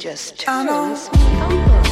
just I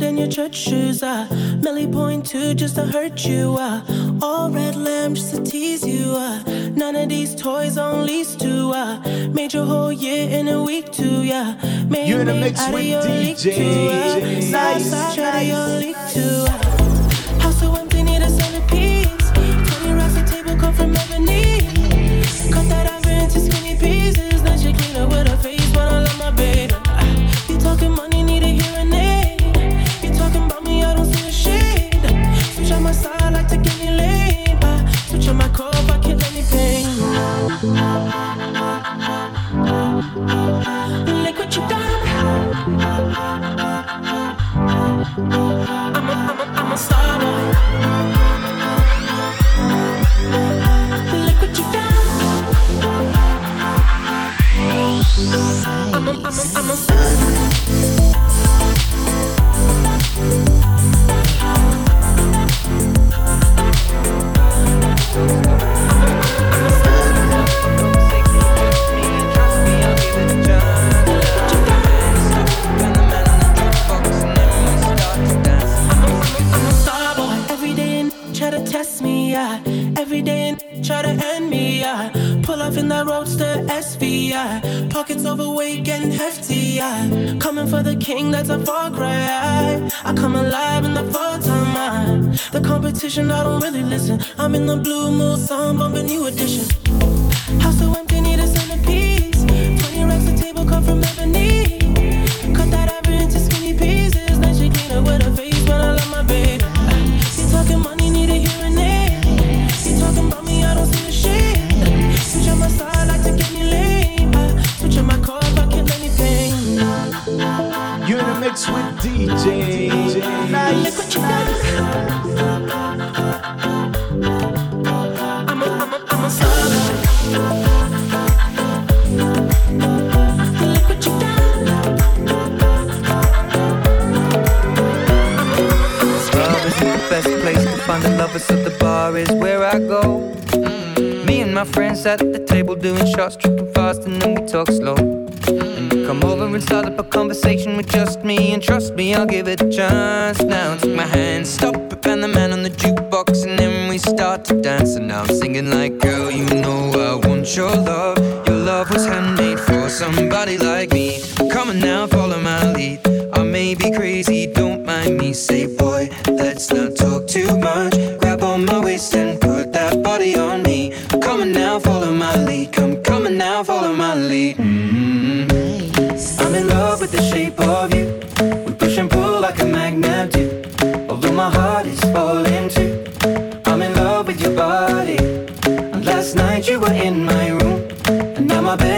cheese. Uh, Millie point two just to hurt you. Uh, all red lamb just to tease you. Uh, none of these toys on lease to. Uh, made your whole year in a week too. Yeah, made You're in the mix out with your league DJ too. Nice, side out of your league too. Uh, house so empty, need a centerpiece. Twenty racks a table come from ebony. King, that's a far cry. I come alive in the full time, man. The competition, I don't really listen. I'm in the blue mood, so I'm bumping New Edition. House so empty, need a centerpiece. 20 racks a table come from ebony. Place to find the lovers, so the bar is where I go. Mm. Me and my friends at the table doing shots, tripping fast, and then we talk slow. And you come over and start up a conversation with just me, and trust me, I'll give it a chance. Now take my hand, stop it, and the man on the jukebox, and then we start to dance. And now I'm singing like, girl, you know I want your love. Your love was handmade for somebody like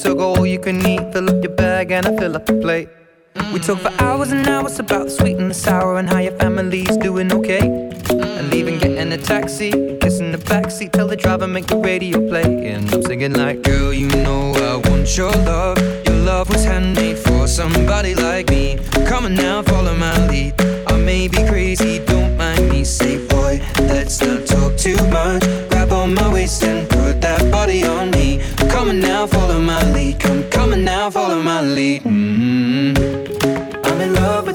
so go all you can eat. Fill up your bag and I fill up the plate. We talk for hours and hours about the sweet and the sour and how your family's doing okay. And leaving, getting a taxi, kissing the backseat, tell the driver make the radio play. And I'm singing like, girl, you know I want your love. Your love was handmade for somebody like me. Come on now, follow my lead. I may be crazy, don't mind me. Say, boy, let's not talk too much. Grab on my waist and Come now, follow my lead. Come, on now, follow my lead. mm I'm in love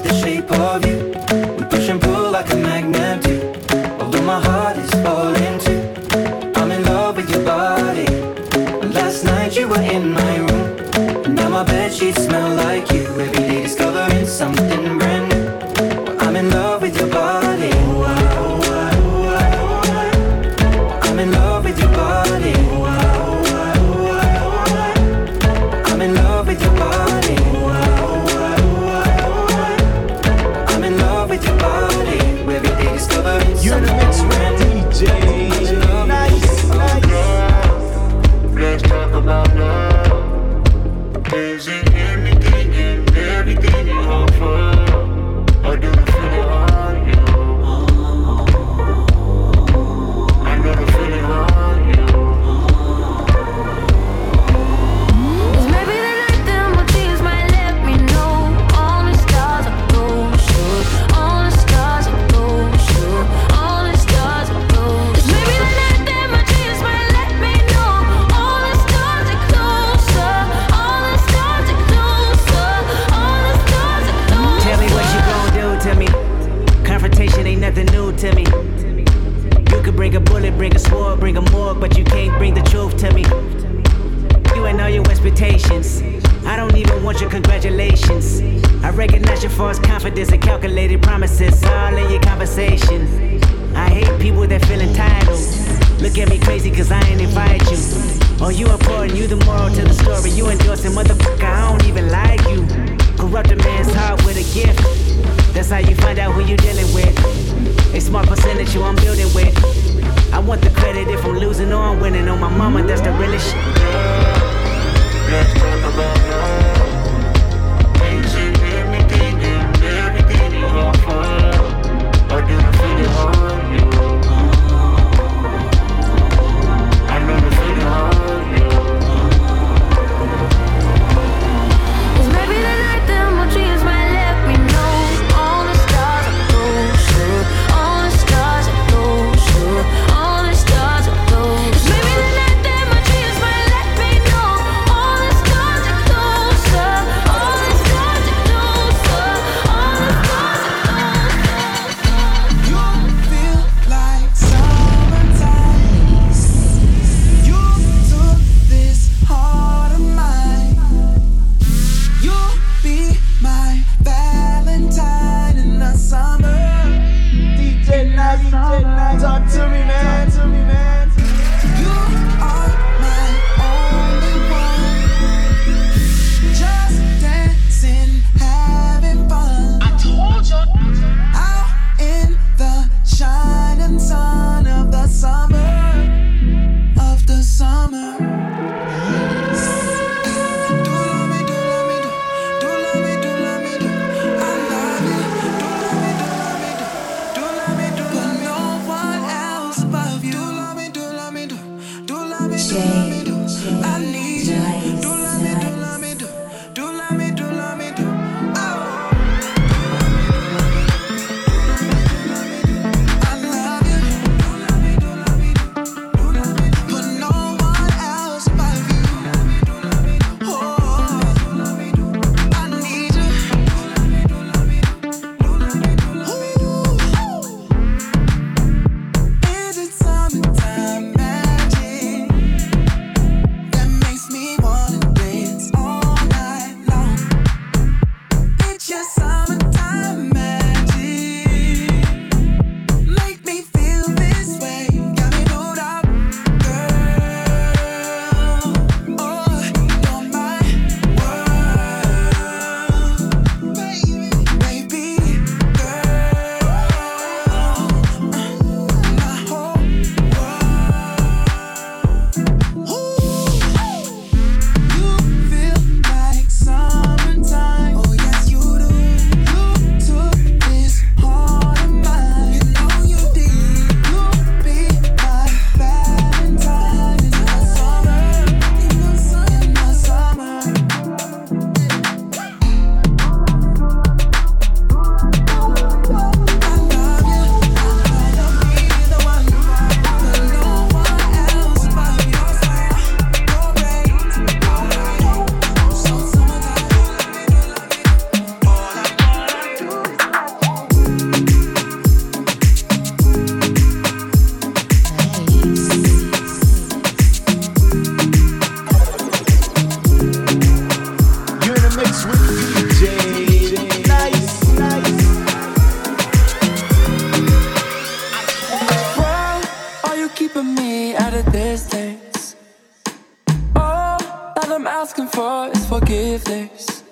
I'm asking for is forgiveness.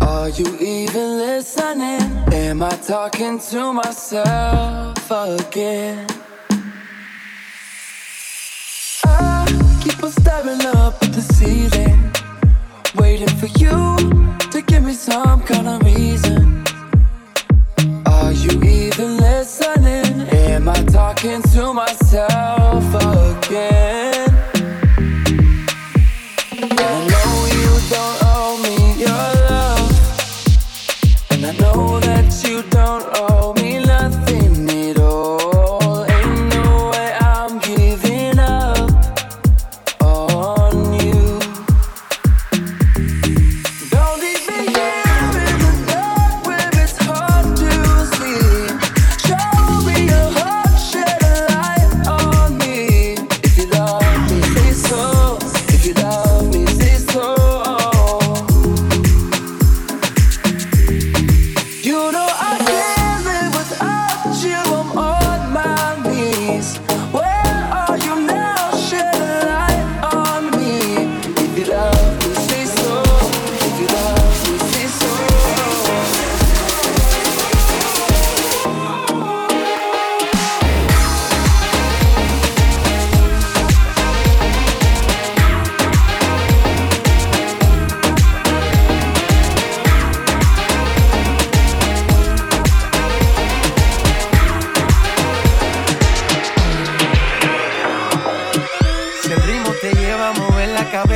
Are you even listening? Am I talking to myself again? I keep on staring up at the ceiling, waiting for you to give me some kind of reason. Are you even listening? Am I talking to myself again?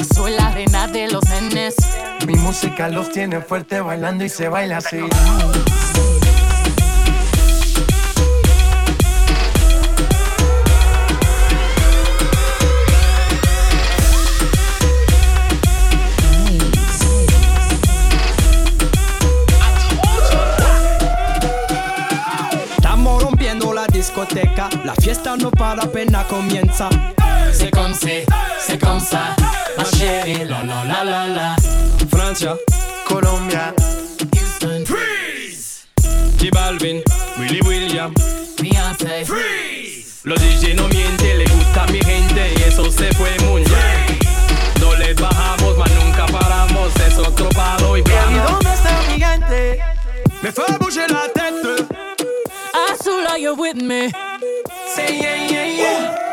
Yo soy la reina de los nenes. Mi música los tiene fuerte bailando y se baila así. Estamos rompiendo la discoteca, la fiesta no para, apenas comienza. C'est comme c'est, c'est comme ça. Ma chérie, la la la la la. Francia, Colombia, Houston, J Balvin, Willy William. Beyoncé, Freeze. Los DJ no mienten, le gusta a mi gente y eso se fue muy bien. No les bajamos, mas nunca paramos, es otro palo y ¿Y dónde está mi gente? Me fue bouger la tête. Azula, you're with me. Say yeah, yeah, yeah.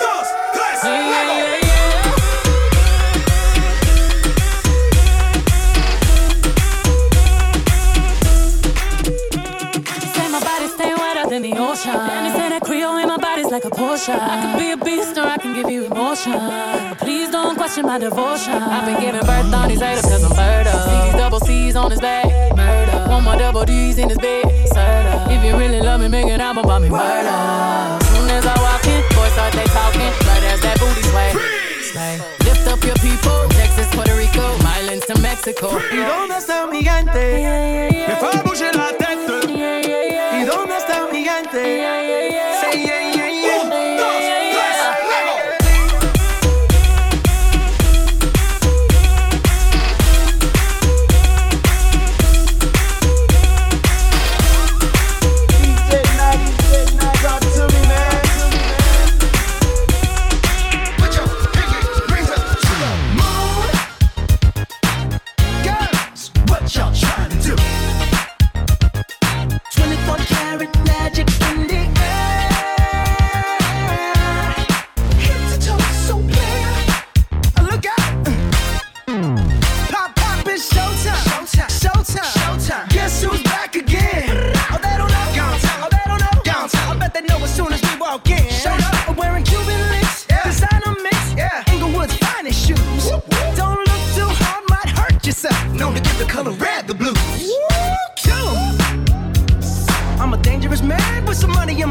My devotion. I've been giving birth on these haters cause I'm murder. See these double C's on his back. Murder. One more double D's in his bed. Serta. If you really love me, make an album about me. Murder. As I walk in, boys start they talking. Right as that booty sway. Sway. Lift up your people. Texas, Puerto Rico, Islands to Mexico. ¿Y dónde está mi gente? Me fue bouger la tête. ¿Y dónde está mi gente? Say yeah,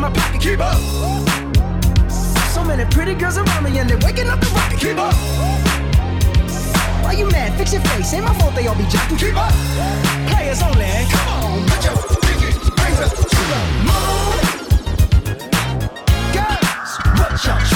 my pocket. Keep up. So many pretty girls around me and they're waking up the rocket. Keep up. Why you mad? Fix your face. Ain't my fault they all be jocking. Keep up. Players only. Come on, put your pinky rings up to the moon. Girls, what y'all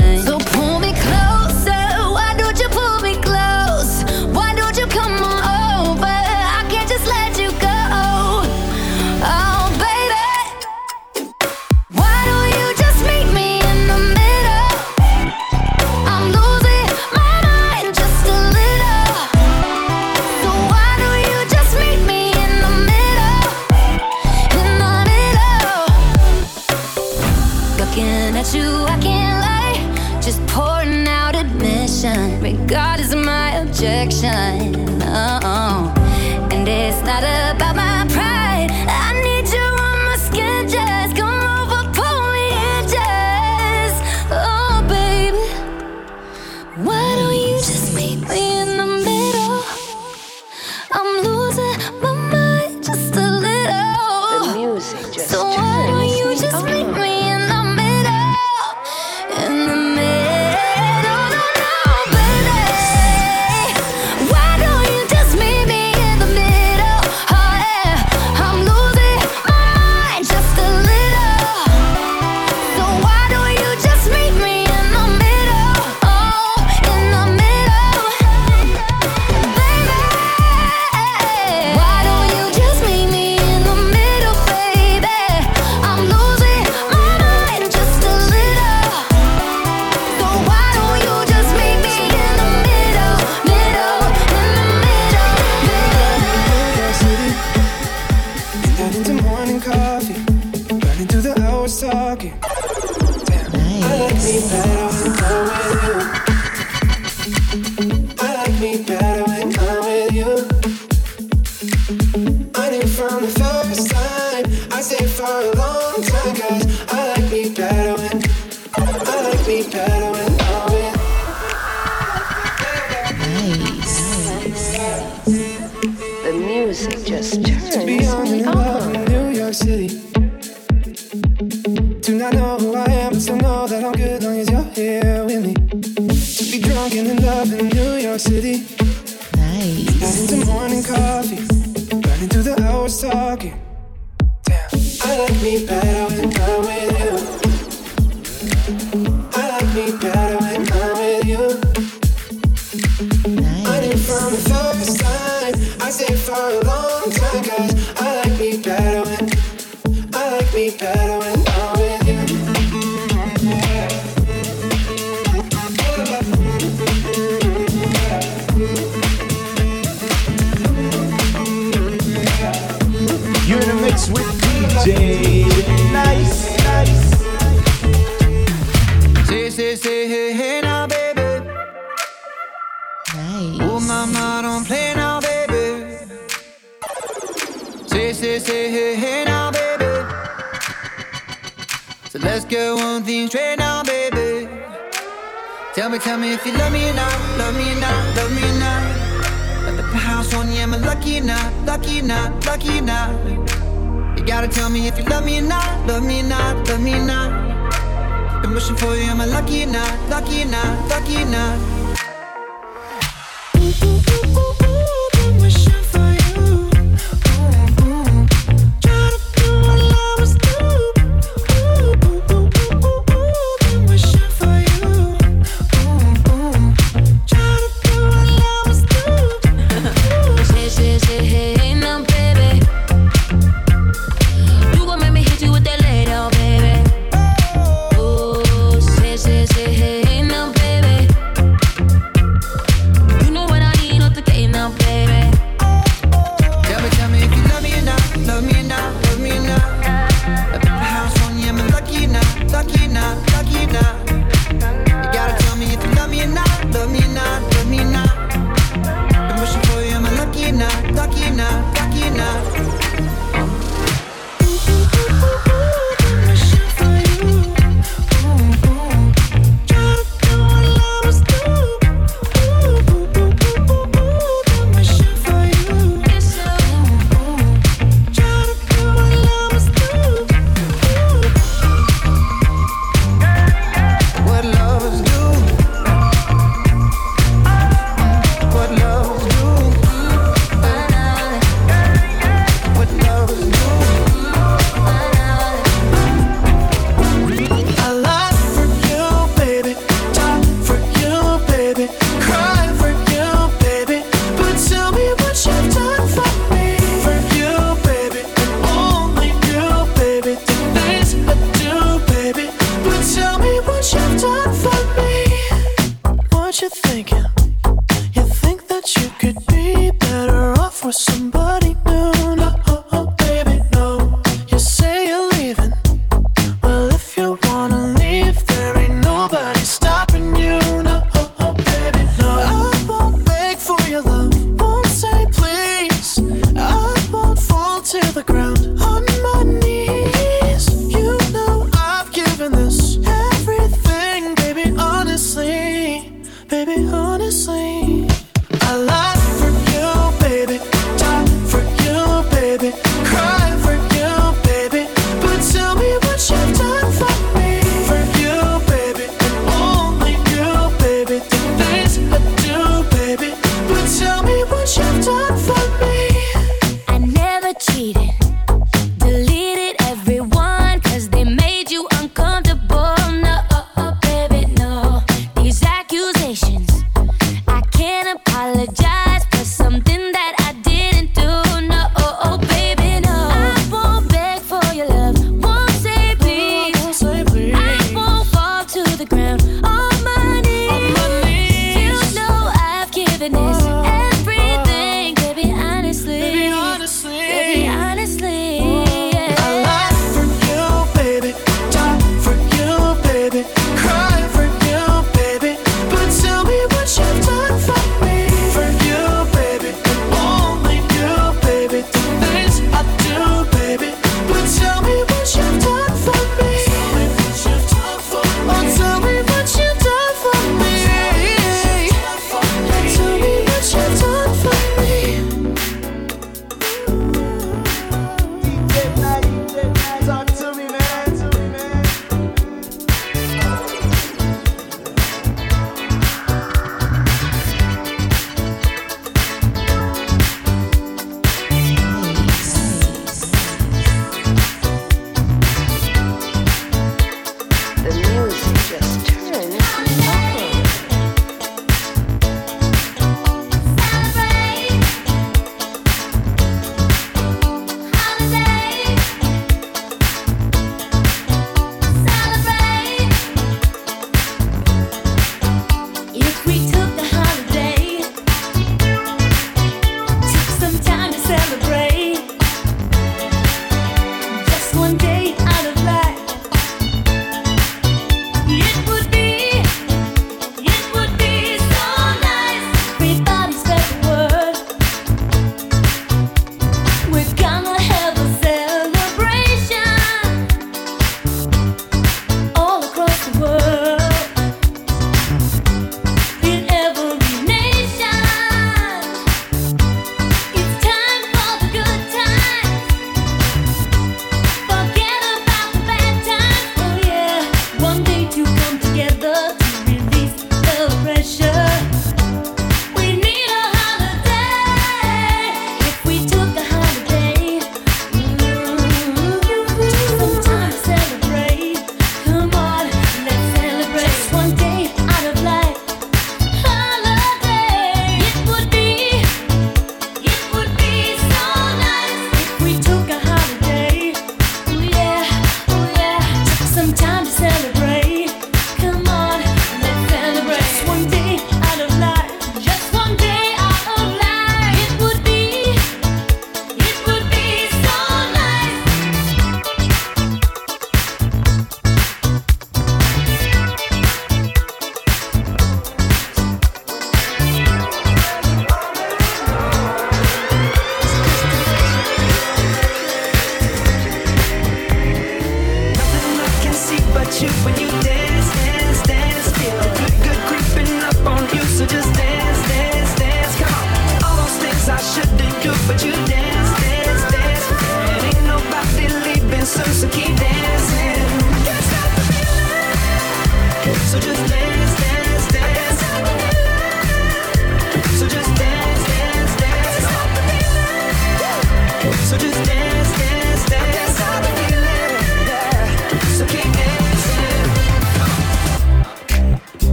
good one thing straight now, baby. Tell me, tell me if you love me or not, love me or not, love me or not. At the house on you, am I lucky or not, lucky or not, lucky or not? You gotta tell me if you love me or not, love me or not, love me or not. Been wishing for you, am I lucky or not, lucky or not, lucky or not?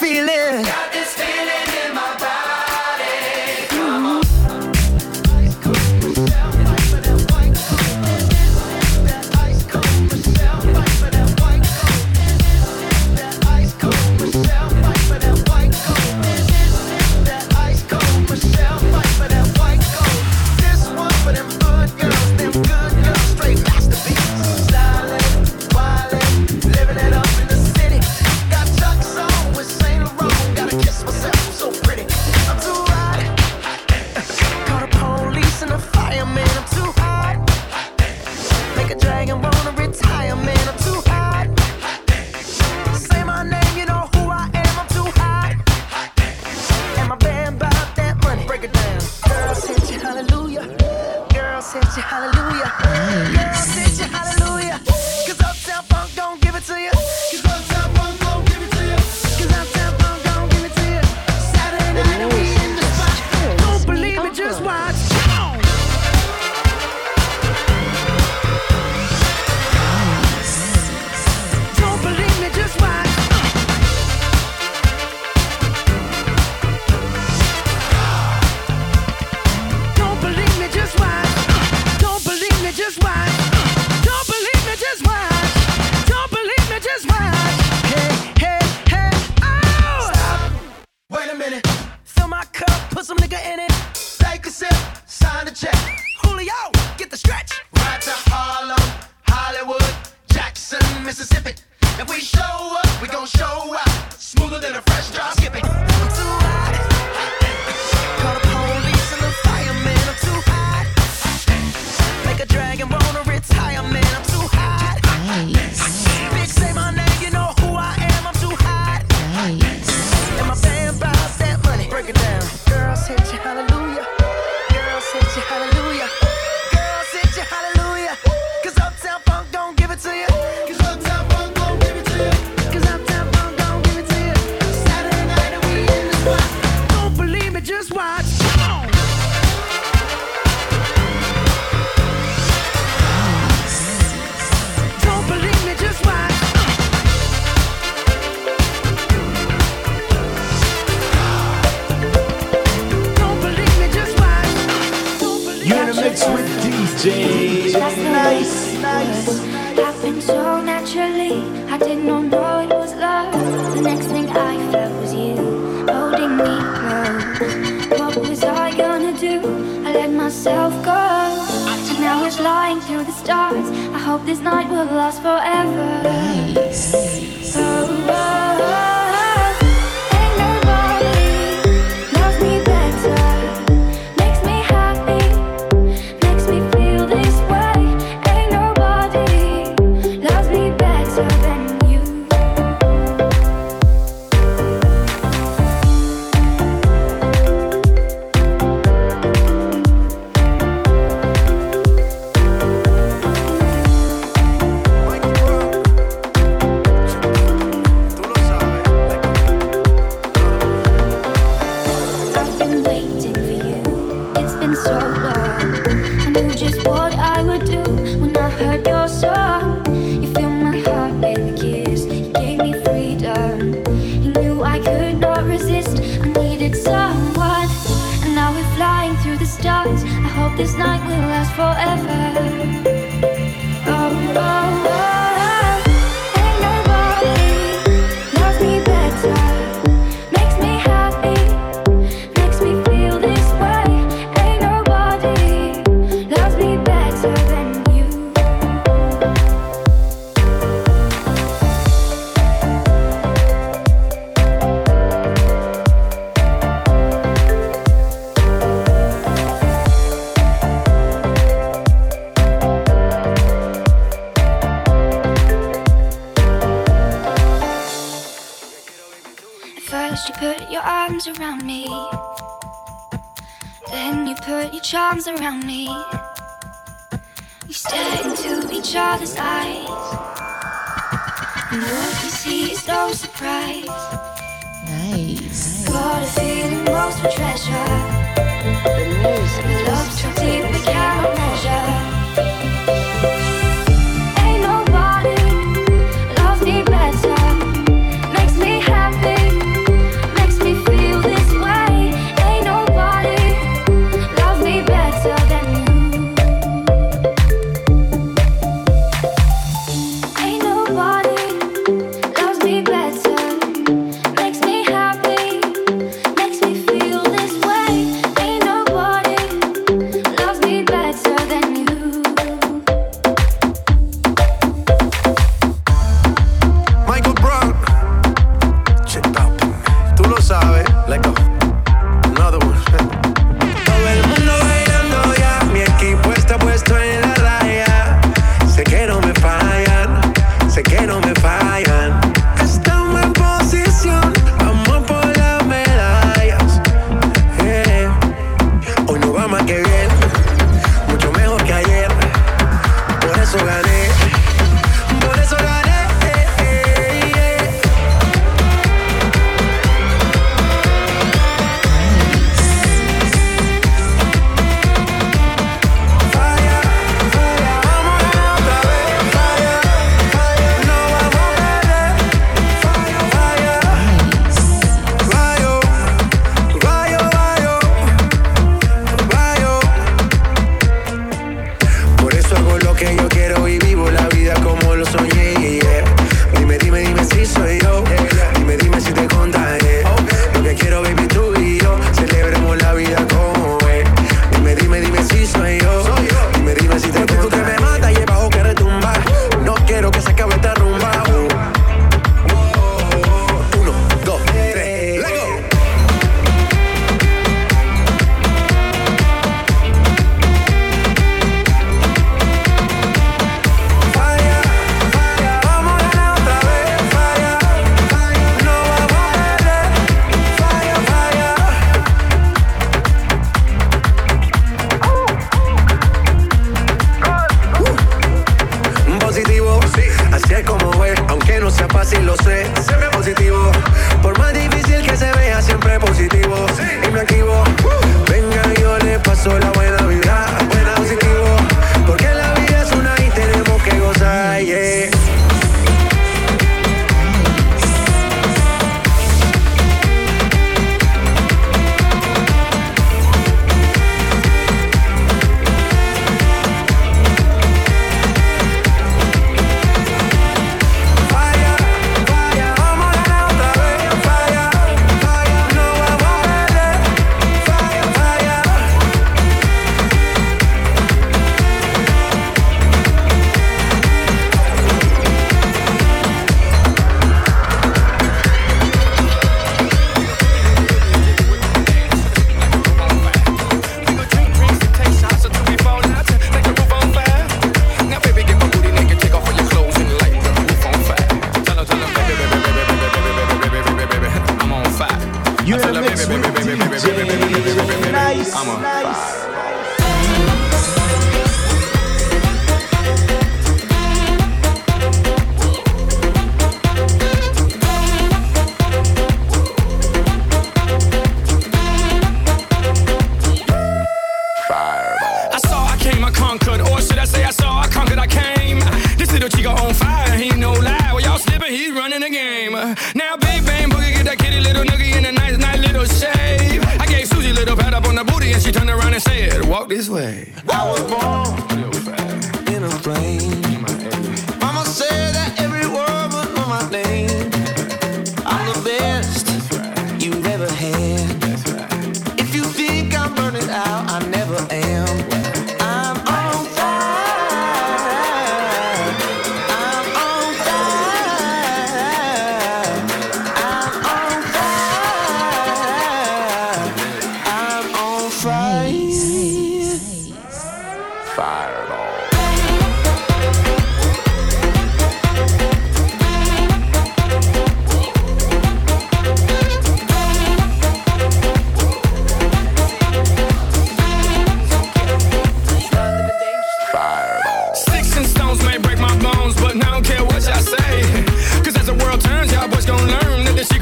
feeling. Got this feeling. the stretch. Right to Harlem, Hollywood, Jackson, Mississippi. If we show up, we gon' show up. Smoother than a fresh drop. Skip it.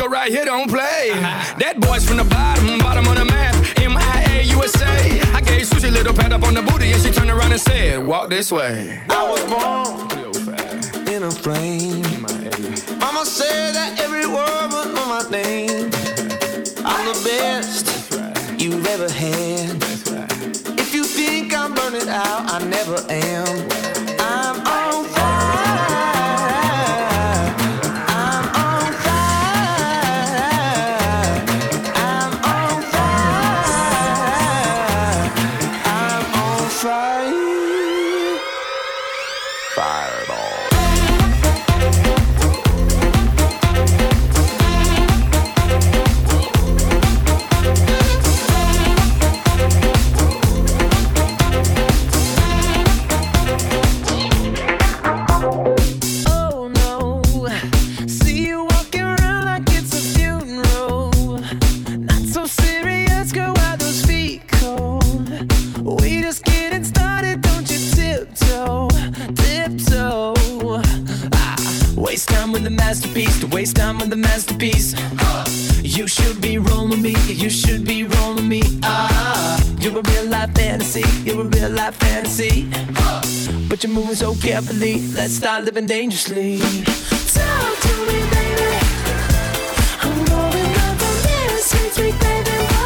right here don't play. That boy's from the bottom, bottom on the map. MIA USA. I gave Susie a little pat up on the booty and she turned around and said, Walk this way. I was born in a flame. Mama said that every word but on my name. I'm the best right. you've ever had. Right. If you think I'm burning out, I never am. You should be rolling me up. You're a real life fantasy. You're a real life fantasy. But you're moving so carefully. Let's start living dangerously. Talk to me, baby. I'm rolling up on this sweet, sweet baby.